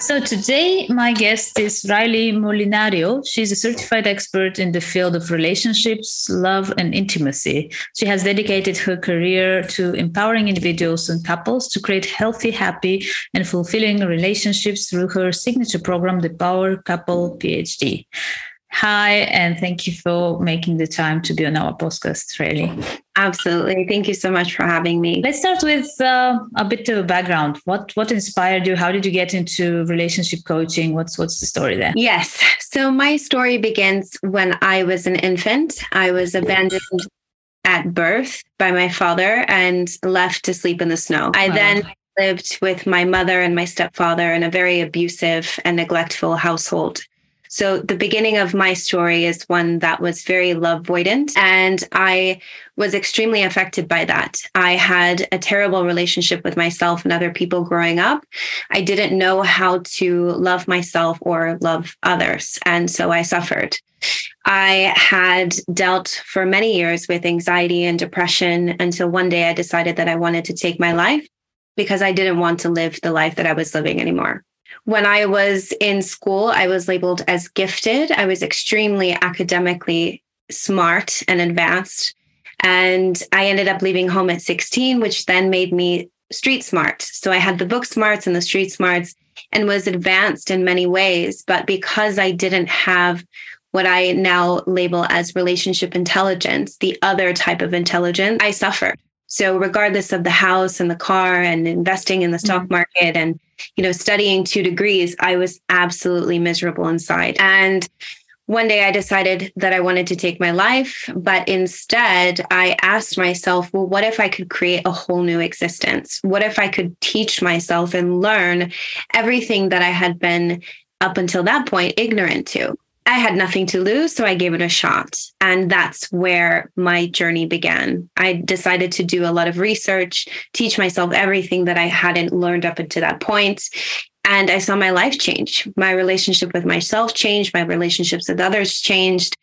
So today, my guest is Railey Molinario. She's a certified expert in the field of relationships, love, and intimacy. She has dedicated her career to empowering individuals and couples to create healthy, happy, and fulfilling relationships through her signature program, the Power Couple PhD. Hi, and thank you for making the time to be on our podcast, Railey. Absolutely. Thank you so much for having me. Let's start with uh, a bit of a background. What what inspired you? How did you get into relationship coaching? What's what's the story there? Yes. So my story begins when I was an infant. I was abandoned at birth by my father and left to sleep in the snow. I wow. then lived with my mother and my stepfather in a very abusive and neglectful household. So the beginning of my story is one that was very love voidant and I was extremely affected by that. I had a terrible relationship with myself and other people growing up. I didn't know how to love myself or love others. And so I suffered. I had dealt for many years with anxiety and depression until one day I decided that I wanted to take my life because I didn't want to live the life that I was living anymore. When I was in school, I was labeled as gifted. I was extremely academically smart and advanced. And I ended up leaving home at 16, which then made me street smart. So I had the book smarts and the street smarts and was advanced in many ways. But because I didn't have what I now label as relationship intelligence, the other type of intelligence, I suffered. So regardless of the house and the car and investing in the stock mm-hmm. market and you know studying 2 degrees, I was absolutely miserable inside. And one day I decided that I wanted to take my life, but instead I asked myself, well, what if I could create a whole new existence? What if I could teach myself and learn everything that I had been up until that point ignorant to? I had nothing to lose, so I gave it a shot. And that's where my journey began. I decided to do a lot of research, teach myself everything that I hadn't learned up until that point. And I saw my life change. My relationship with myself changed, my relationships with others changed.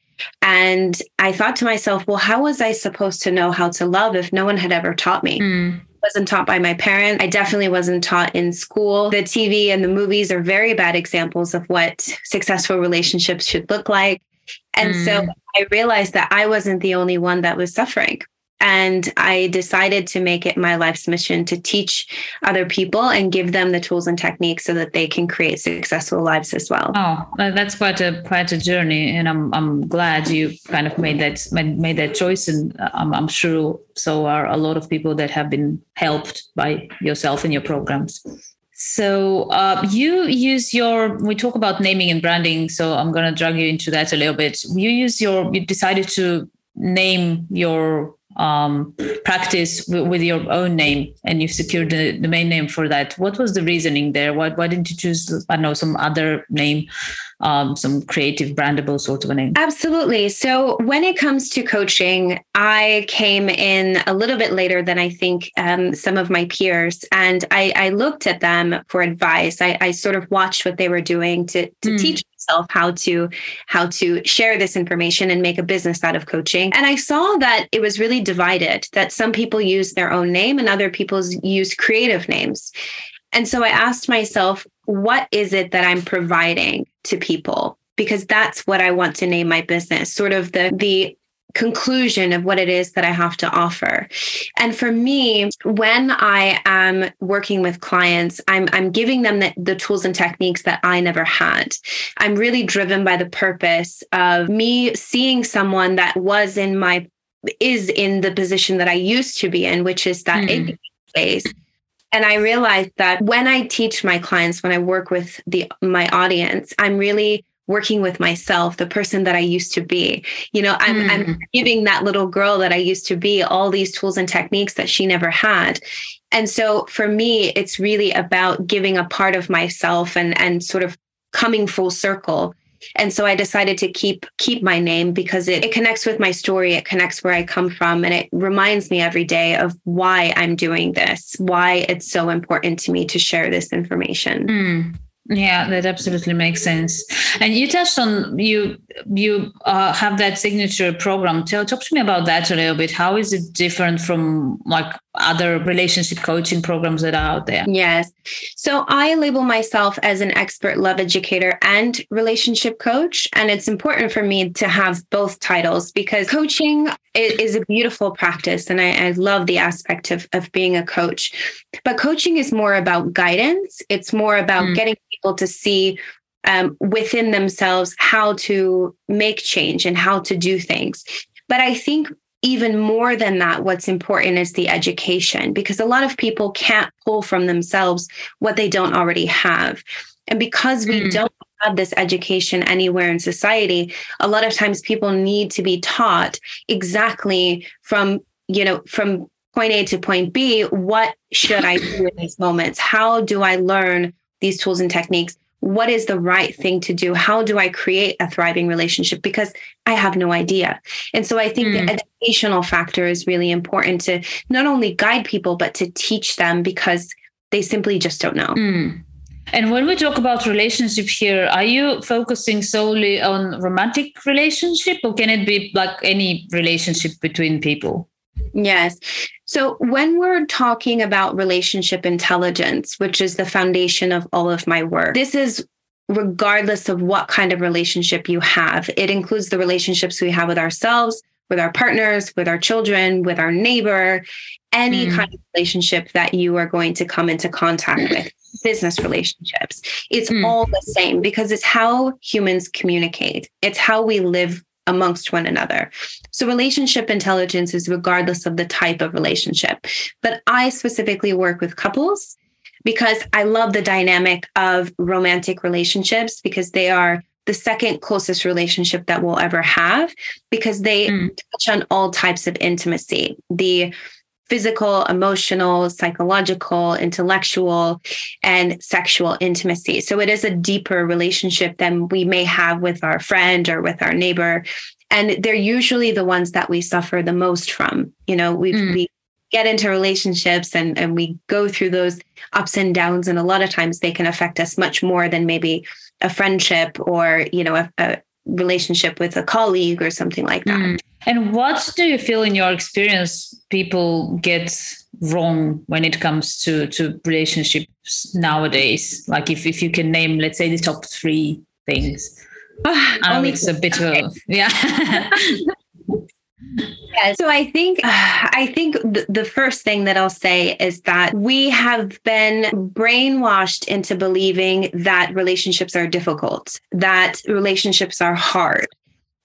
And I thought to myself, well, how was I supposed to know how to love if no one had ever taught me? Mm wasn't taught by my parents. I definitely wasn't taught in school. The TV and the movies are very bad examples of what successful relationships should look like. And mm. so I realized that I wasn't the only one that was suffering. And I decided to make it my life's mission to teach other people and give them the tools and techniques so that they can create successful lives as well. Oh, that's quite a quite a journey, and I'm I'm glad you kind of made that made, that choice, and I'm, I'm sure so are a lot of people that have been helped by yourself and your programs. So uh, you use your. We talk about naming and branding, so I'm going to drag you into that a little bit. You use your. You decided to name your um, practice w- with your own name and you've secured the domain name for that. What was the reasoning there? Why, why didn't you choose, I don't know, some other name, um, some creative, brandable sort of a name? Absolutely. So when it comes to coaching, I came in a little bit later than I think um, some of my peers, and I, I, looked at them for advice. I, I, sort of watched what they were doing to, to mm. teach myself how to how to share this information and make a business out of coaching. And i saw that it was really divided that some people use their own name and other people use creative names. And so i asked myself what is it that i'm providing to people? Because that's what I want to name my business, sort of the the conclusion of what it is that I have to offer. And for me, when I am working with clients, I'm, I'm giving them the, the tools and techniques that I never had. I'm really driven by the purpose of me seeing someone that was in my is in the position that I used to be in, which is that mm. And I realized that when I teach my clients, when I work with the my audience, I'm really working with myself, the person that I used to be. You know, I'm, mm. I'm giving that little girl that I used to be all these tools and techniques that she never had. And so for me, it's really about giving a part of myself and, and sort of coming full circle And so I decided to keep keep my name because it, it connects with my story, it connects where I come from, and it reminds me every day of why I'm doing this, why it's so important to me to share this information. Mm. Yeah, that absolutely makes sense. And you touched on you you uh, have that signature program. Tell talk to me about that a little bit. How is it different from like other relationship coaching programs that are out there? Yes. So I label myself as an expert love educator and relationship coach. And it's important for me to have both titles because coaching is a beautiful practice. And I, I love the aspect of, of being a coach. But coaching is more about guidance, it's more about mm. getting people to see um, within themselves how to make change and how to do things. But I think even more than that, what's important is the education because a lot of people can't pull from themselves what they don't already have. And because we mm. don't have this education anywhere in society, a lot of times people need to be taught exactly from, you know, from point A to point B, what should I do in these moments? How do I learn these tools and techniques? what is the right thing to do? How do I create a thriving relationship? Because I have no idea. And so I think mm. the hmm. educational factor is really important to not only guide people, but to teach them because they simply just don't know. Mm. And when we talk about relationship here, are you focusing solely on romantic relationship or can it be like any relationship between people? Yes. So, when we're talking about relationship intelligence, which is the foundation of all of my work, this is regardless of what kind of relationship you have. It includes the relationships we have with ourselves, with our partners, with our children, with our neighbor, any mm. kind of relationship that you are going to come into contact with, business relationships. It's mm. all the same because it's how humans communicate, it's how we live amongst one another. So, relationship intelligence is regardless of the type of relationship. But I specifically work with couples because I love the dynamic of romantic relationships because they are the second closest relationship that we'll ever have because they mm. touch on all types of intimacy. The physical, emotional, psychological, intellectual, and sexual intimacy. So it is a deeper relationship than we may have with our friend or with our neighbor. And they're usually the ones that we suffer the most from. You know, we mm. we get into relationships and, and we go through those ups and downs. And a lot of times they can affect us much more than maybe a friendship or, you know, a, a relationship with a colleague or something like that. Mm. And what do you feel in your experience people get wrong when it comes to to relationships nowadays? Like if if you can name, let's say, the top three things. I know it's a bit of yeah. Yeah, so I think I think the first thing that I'll say is that we have been brainwashed into believing that relationships are difficult, that relationships are hard,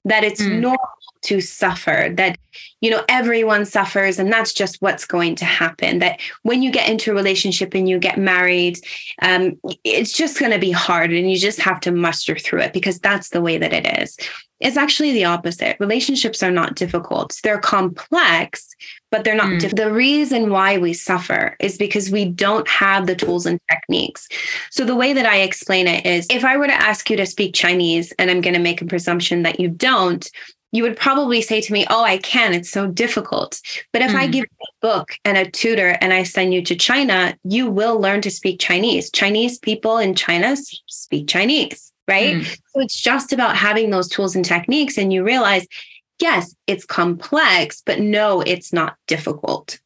that it's mm. normal to suffer that you know everyone suffers and that's just what's going to happen that when you get into a relationship and you get married um, it's just going to be hard and you just have to muster through it because that's the way that it is. It's actually the opposite. Relationships are not difficult. They're complex but they're not mm. diff- the reason why we suffer is because we don't have the tools and techniques. So the way that i explain it is if i were to ask you to speak chinese and i'm going to make a presumption that you don't you would probably say to me, Oh, I can. It's so difficult. But if mm. I give you a book and a tutor and I send you to China, you will learn to speak Chinese. Chinese people in China speak Chinese, right? Mm. So it's just about having those tools and techniques. And you realize, yes, it's complex, but no, it's not difficult.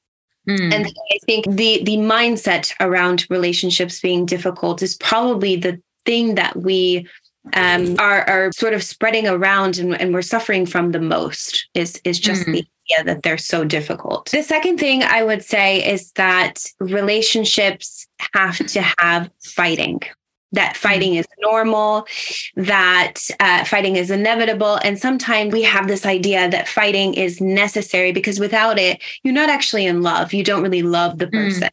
Mm. And I think the the mindset around relationships being difficult is probably the thing that we um, are are sort of spreading around and, and we're suffering from the most is is just mm. the idea that they're so difficult. The second thing I would say is that relationships have to have fighting. That fighting is normal, that uh, fighting is inevitable. And sometimes we have this idea that fighting is necessary because without it, you're not actually in love. You don't really love the mm. person. Mm.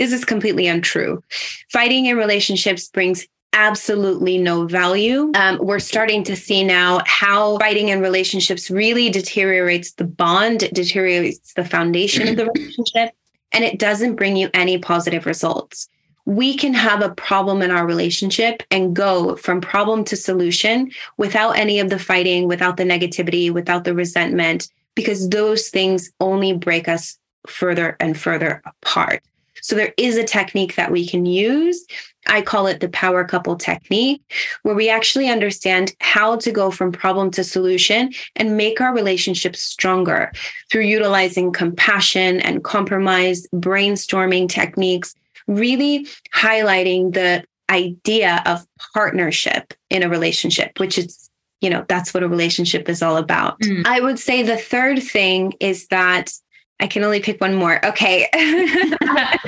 This is completely untrue. Fighting in relationships brings absolutely no value. Um, we're starting to see now how fighting in relationships really deteriorates the bond, it deteriorates the foundation of the relationship, and it doesn't bring you any positive results. we can have a problem in our relationship and go from problem to solution without any of the fighting, without the negativity, without the resentment, because those things only break us further and further apart. So there is a technique that we can use. I call it the power couple technique, where we actually understand how to go from problem to solution and make our relationships stronger through utilizing compassion and compromise, brainstorming techniques, really highlighting the idea of partnership in a relationship, which is you know that's what a relationship is all about. Mm. I would say the third thing is that I can only pick one more. Okay. I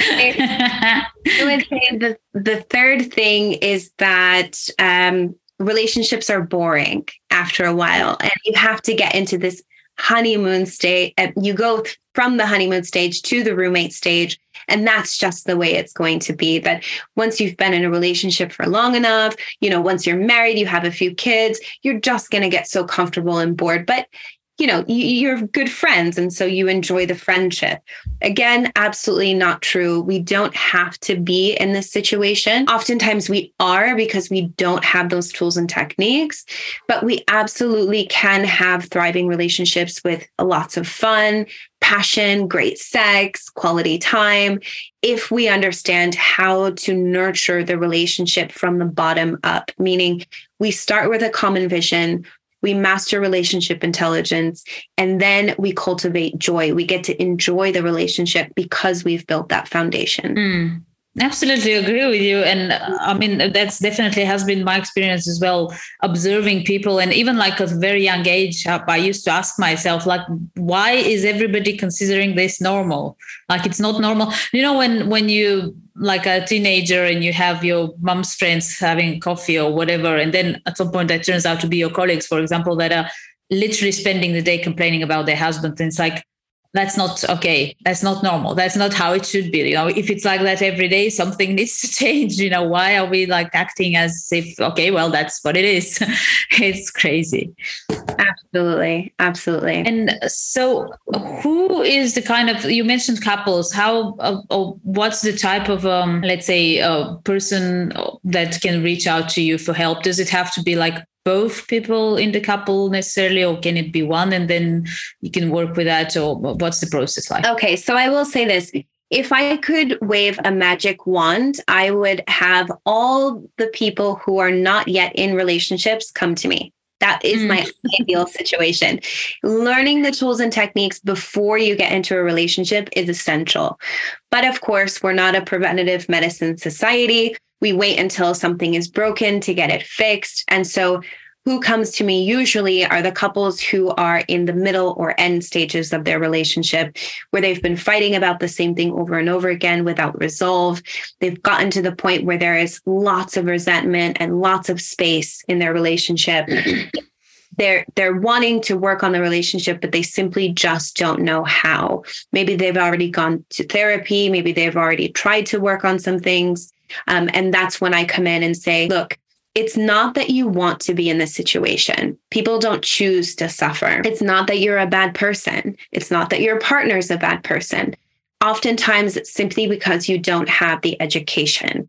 would say the, the third thing is that um, relationships are boring after a while, and you have to get into this honeymoon state. You go from the honeymoon stage to the roommate stage. And that's just the way it's going to be. That once you've been in a relationship for long enough, you know, once you're married, you have a few kids, you're just going to get so comfortable and bored. But you know you're good friends and so you enjoy the friendship. Again absolutely not true. We don't have to be in this situation. Oftentimes we are because we don't have those tools and techniques but we absolutely can have thriving relationships with lots of fun passion great sex quality time if we understand how to nurture the relationship from the bottom up meaning we start with a common vision we master relationship intelligence, and then we cultivate joy. We get to enjoy the relationship because we've built that foundation. Mm. Absolutely agree with you. And I mean, that's definitely has been my experience as well, observing people. And even like at a very young age, I used to ask myself, like, why is everybody considering this normal? Like it's not normal. You know, when when you like a teenager and you have your mom's friends having coffee or whatever, and then at some point that turns out to be your colleagues, for example, that are literally spending the day complaining about their husband. And it's like, that's not okay. That's not normal. That's not how it should be. You know if it's like that every day something needs to change. You know why are we like acting as if okay well that's what it is? It's crazy. Absolutely. Absolutely. And so who is the kind of you mentioned couples. How uh, uh, what's the type of um let's say a person that can reach out to you for help? Does it have to be like both people in the couple necessarily, or can it be one and then you can work with that? Or what's the process like? Okay, so I will say this. If I could wave a magic wand, I would have all the people who are not yet in relationships come to me. That is my hmm. ideal situation. Learning the tools and techniques before you get into a relationship is essential. But of course, we're not a preventative medicine society we wait until something is broken to get it fixed. And so who comes to me usually are the couples who are in the middle or end stages of their relationship where they've been fighting about the same thing over and over again without resolve. They've gotten to the point where there is lots of resentment and lots of space in their relationship. They're they're wanting to work on the relationship but they simply just don't know how. Maybe they've already gone to therapy. Maybe they've already tried to work on some things um, and that's when I come in and say, look, it's not that you want to be in this situation. People don't choose to suffer. It's not that you're a bad person. It's not that your partner's a bad person. Oftentimes, it's simply because you don't have the education.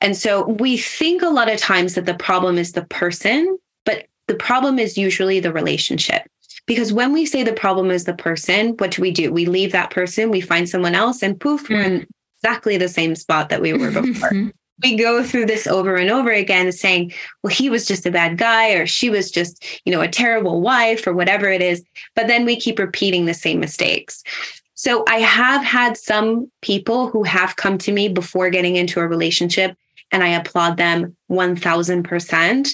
And so we think a lot of times that the problem is the person, but the problem is usually the relationship. Because when we say the problem is the person, what do we do? We leave that person, we find someone else, and poof, mm. we're in exactly the same spot that we were before. we go through this over and over again saying well he was just a bad guy or she was just you know a terrible wife or whatever it is. But then we keep repeating the same mistakes. So i have had some people who have come to me before getting into a relationship and i applaud them 1000%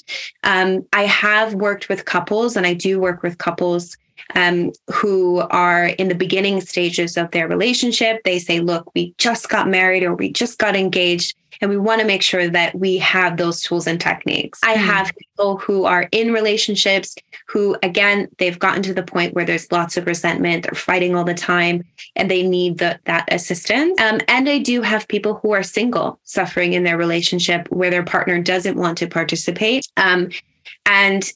um, i have worked with couples and i do work with couples um, who are in the beginning stages of their relationship. They say, look, we just got married or we just got engaged. And we want to make sure that we have those tools and techniques. I hmm. have people who are in relationships who, again, they've gotten to the point where there's lots of resentment, they're fighting all the time, and they need the, that assistance. Um, and I do have people who are single, suffering in their relationship where their partner doesn't want to participate. Um, and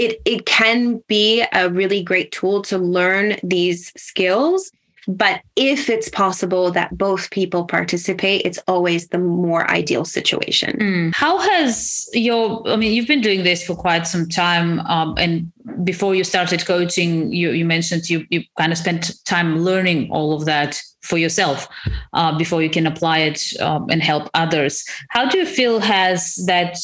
it it can be a really great tool to learn these skills But if it's possible that both people participate, it's always the more ideal situation. Mm. How has your, I mean, you've been doing this for quite some time. Um, and before you started coaching, you, you mentioned you, you kind of spent time learning all of that for yourself uh, before you can apply it um, and help others. How do you feel has that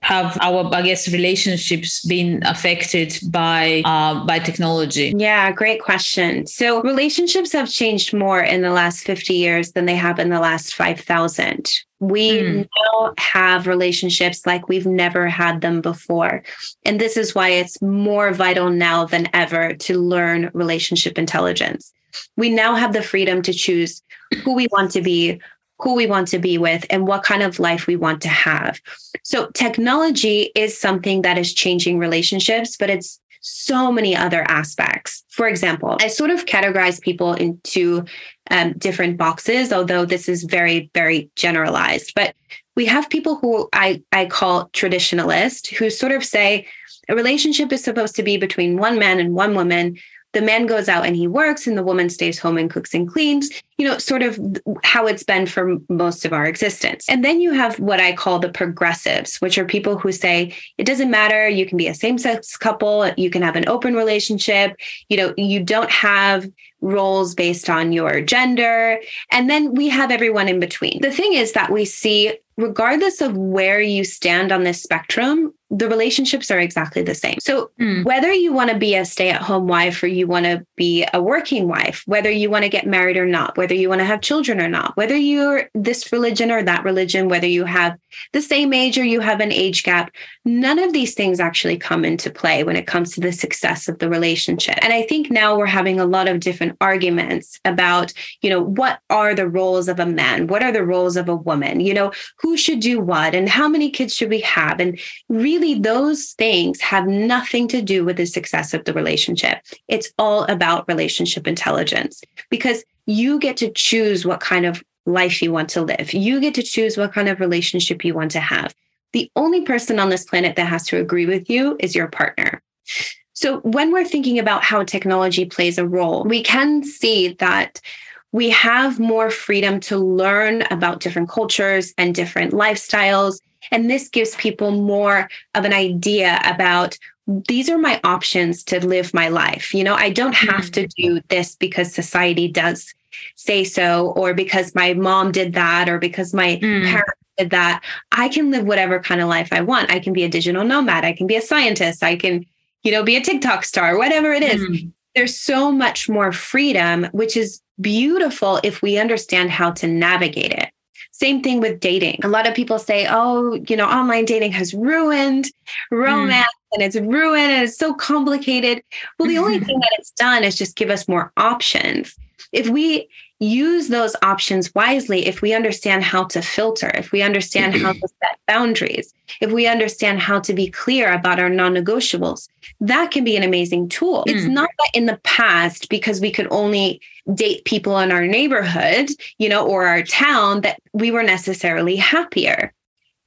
have our I guess relationships been affected by uh, by technology? Yeah, great question. So relationships have changed more in the last fifty years than they have in the last five thousand. We mm. now have relationships like we've never had them before. And this is why it's more vital now than ever to learn relationship intelligence we now have the freedom to choose who we want to be, who we want to be with, and what kind of life we want to have. So, technology is something that is changing relationships, but it's so many other aspects. For example, I sort of categorize people into um, different boxes, although this is very, very generalized. But we have people who I, I call traditionalist, who sort of say a relationship is supposed to be between one man and one woman the man goes out and he works and the woman stays home and cooks and cleans you know sort of how it's been for most of our existence. And then you have what i call the progressives which are people who say it doesn't matter. You can be a same sex couple. You can have an open relationship. You know you don't have roles based on your gender. And then we have everyone in between. The thing is that we see regardless of where you stand on this spectrum, the relationships are exactly the same. So, mm. whether you want to be a stay at home wife or you want to be a working wife, whether you want to get married or not, whether you want to have children or not, whether you're this religion or that religion, whether you have the same age or you have an age gap, none of these things actually come into play when it comes to the success of the relationship. And I think now we're having a lot of different arguments about, you know, what are the roles of a man? What are the roles of a woman? You know, who should do what and how many kids should we have? And really, those things have nothing to do with the success of the relationship. It's all about relationship intelligence because you get to choose what kind of life you want to live. You get to choose what kind of relationship you want to have. The only person on this planet that has to agree with you is your partner. So, when we're thinking about how technology plays a role, we can see that we have more freedom to learn about different cultures and different lifestyles. And this gives people more of an idea about these are my options to live my life. You know, I don't have mm-hmm. to do this because society does say so, or because my mom did that, or because my mm. parents did that. I can live whatever kind of life I want. I can be a digital nomad. I can be a scientist. I can, you know, be a TikTok star, whatever it is. Mm. There's so much more freedom, which is beautiful if we understand how to navigate it. Same thing with dating. A lot of people say, oh, you know, online dating has ruined romance mm. and it's ruined and it's so complicated. Well, the only thing that it's done is just give us more options. If we use those options wisely, if we understand how to filter, if we understand how to set boundaries, if we understand how to be clear about our non negotiables, that can be an amazing tool. Mm. It's not that in the past, because we could only date people in our neighborhood, you know, or our town, that we were necessarily happier.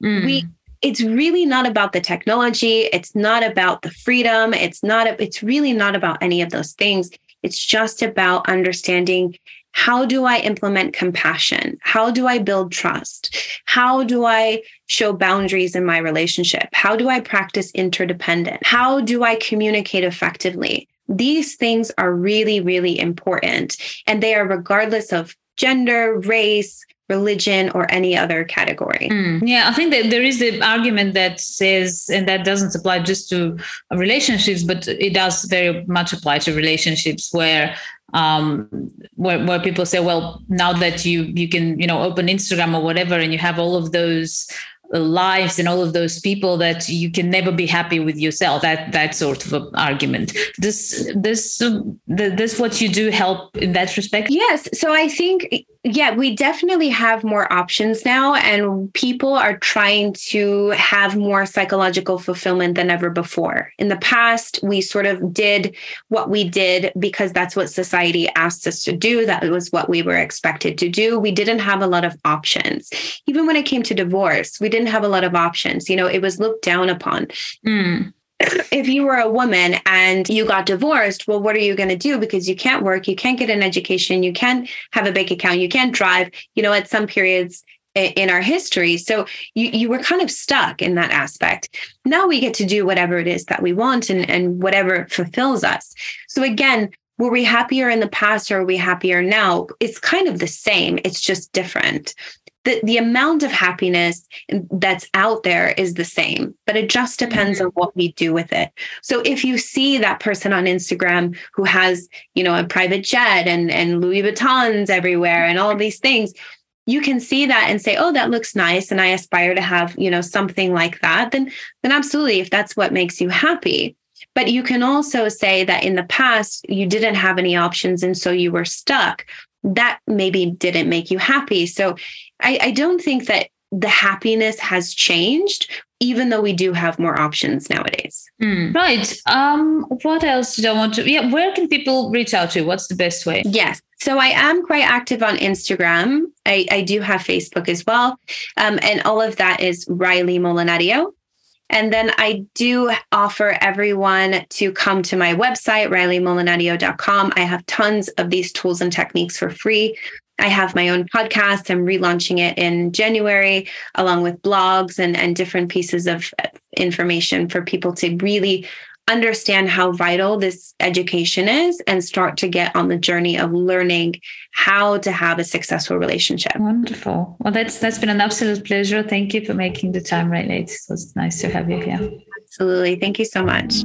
Mm. We it's really not about the technology it's not about the freedom it's not it's really not about any of those things it's just about understanding how do I implement compassion? How do I build trust? How do I show boundaries in my relationship? How do I practice interdependent? How do I communicate effectively? These things are really, really important. And they are regardless of gender, race, religion or any other category. Mm, yeah, I think that there is the argument that says, and that doesn't apply just to relationships, but it does very much apply to relationships where um, where, where people say, well, now that you you can you know open Instagram or whatever, and you have all of those lives and all of those people that you can never be happy with yourself that that sort of argument. Does this this this what you do help in that respect? Yes so i think yeah, we definitely have more options now, and people are trying to have more psychological fulfillment than ever before. In the past, we sort of did what we did because that's what society asked us to do. That was what we were expected to do. We didn't have a lot of options. Even when it came to divorce, we didn't have a lot of options. You know, it was looked down upon. Mm. if you were a woman and you got divorced, well, what are you going to do? Because you can't work, you can't get an education, you can't have a bank account, you can't drive. You know, at some periods in our history. So you you were kind of stuck in that aspect. Now we get to do whatever it is that we want and, and whatever fulfills us. So again, were we happier in the past or are we happier now? It's kind of the same. It's just different. The, the amount of happiness that's out there is the same, but it just depends mm-hmm. on what we do with it. So if you see that person on Instagram who has, you know, a private jet and, and Louis Vuittons everywhere and all these things, you can see that and say oh that looks nice and i aspire to have you know something like that then then absolutely if that's what makes you happy but you can also say that in the past you didn't have any options and so you were stuck that maybe didn't make you happy. So i, I don't think that the happiness has changed even though we do have more options nowadays. Mm, right. Um what else did i want to yeah where can people reach out to? What's the best way? Yes. So I am quite active on Instagram. I, I do have Facebook as well. Um, and all of that is Railey Molinario. And then I do offer everyone to come to my website, raileymolinario.com. I have tons of these tools and techniques for free. I have my own podcast. I'm relaunching it in January, along with blogs and, and different pieces of uh, information for people to really understand how vital this education is and start to get on the journey of learning how to have a successful relationship. Wonderful. Well, that's that's been an absolute pleasure. Thank you for making the time Railey. It was nice to have you here. Absolutely. Thank you so much.